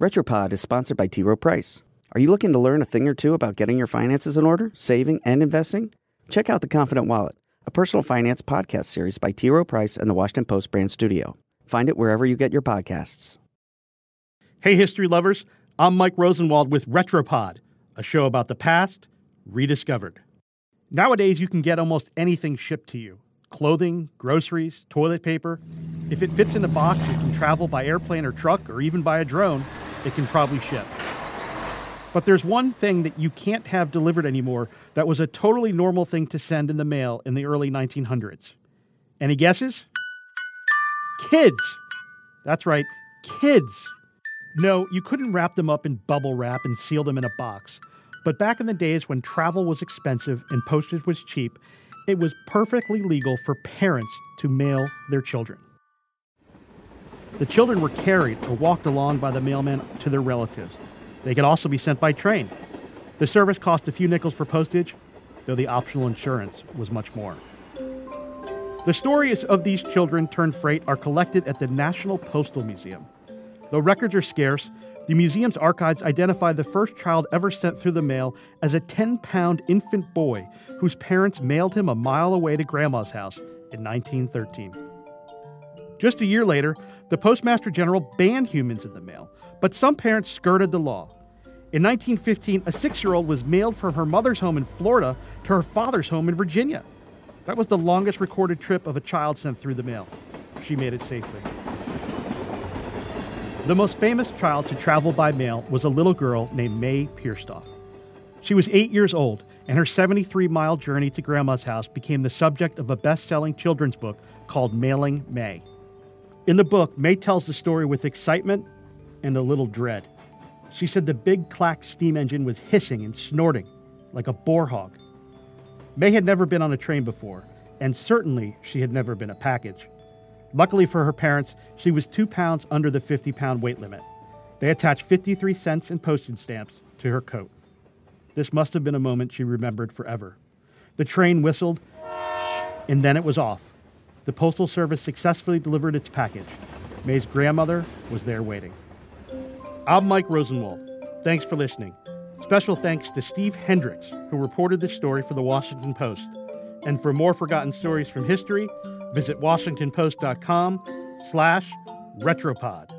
Retropod is sponsored by T. Rowe Price. Are you looking to learn a thing or two about getting your finances in order, saving, and investing? Check out The Confident Wallet, a personal finance podcast series by T. Rowe Price and the Washington Post brand studio. Find it wherever you get your podcasts. Hey, history lovers. I'm Mike Rosenwald with Retropod, a show about the past rediscovered. Nowadays, you can get almost anything shipped to you clothing, groceries, toilet paper. If it fits in a box, it can travel by airplane or truck or even by a drone it can probably ship. But there's one thing that you can't have delivered anymore that was a totally normal thing to send in the mail in the early 1900s. Any guesses? Kids! That's right, kids! No, you couldn't wrap them up in bubble wrap and seal them in a box. But back in the days when travel was expensive and postage was cheap, it was perfectly legal for parents to mail their children. The children were carried or walked along by the mailman to their relatives. They could also be sent by train. The service cost a few nickels for postage, though the optional insurance was much more. The stories of these children turned freight are collected at the National Postal Museum. Though records are scarce, the museum's archives identify the first child ever sent through the mail as a 10 pound infant boy whose parents mailed him a mile away to Grandma's house in 1913. Just a year later, the Postmaster General banned humans in the mail, but some parents skirted the law. In 1915, a six year old was mailed from her mother's home in Florida to her father's home in Virginia. That was the longest recorded trip of a child sent through the mail. She made it safely. The most famous child to travel by mail was a little girl named May Pierstorff. She was eight years old, and her 73 mile journey to Grandma's house became the subject of a best selling children's book called Mailing May. In the book, May tells the story with excitement and a little dread. She said the big clack steam engine was hissing and snorting like a boar hog. May had never been on a train before, and certainly she had never been a package. Luckily for her parents, she was two pounds under the 50 pound weight limit. They attached 53 cents in postage stamps to her coat. This must have been a moment she remembered forever. The train whistled, and then it was off. The Postal Service successfully delivered its package. May's grandmother was there waiting. I'm Mike Rosenwald. Thanks for listening. Special thanks to Steve Hendricks, who reported this story for the Washington Post. And for more forgotten stories from history, visit washingtonpost.com slash retropod.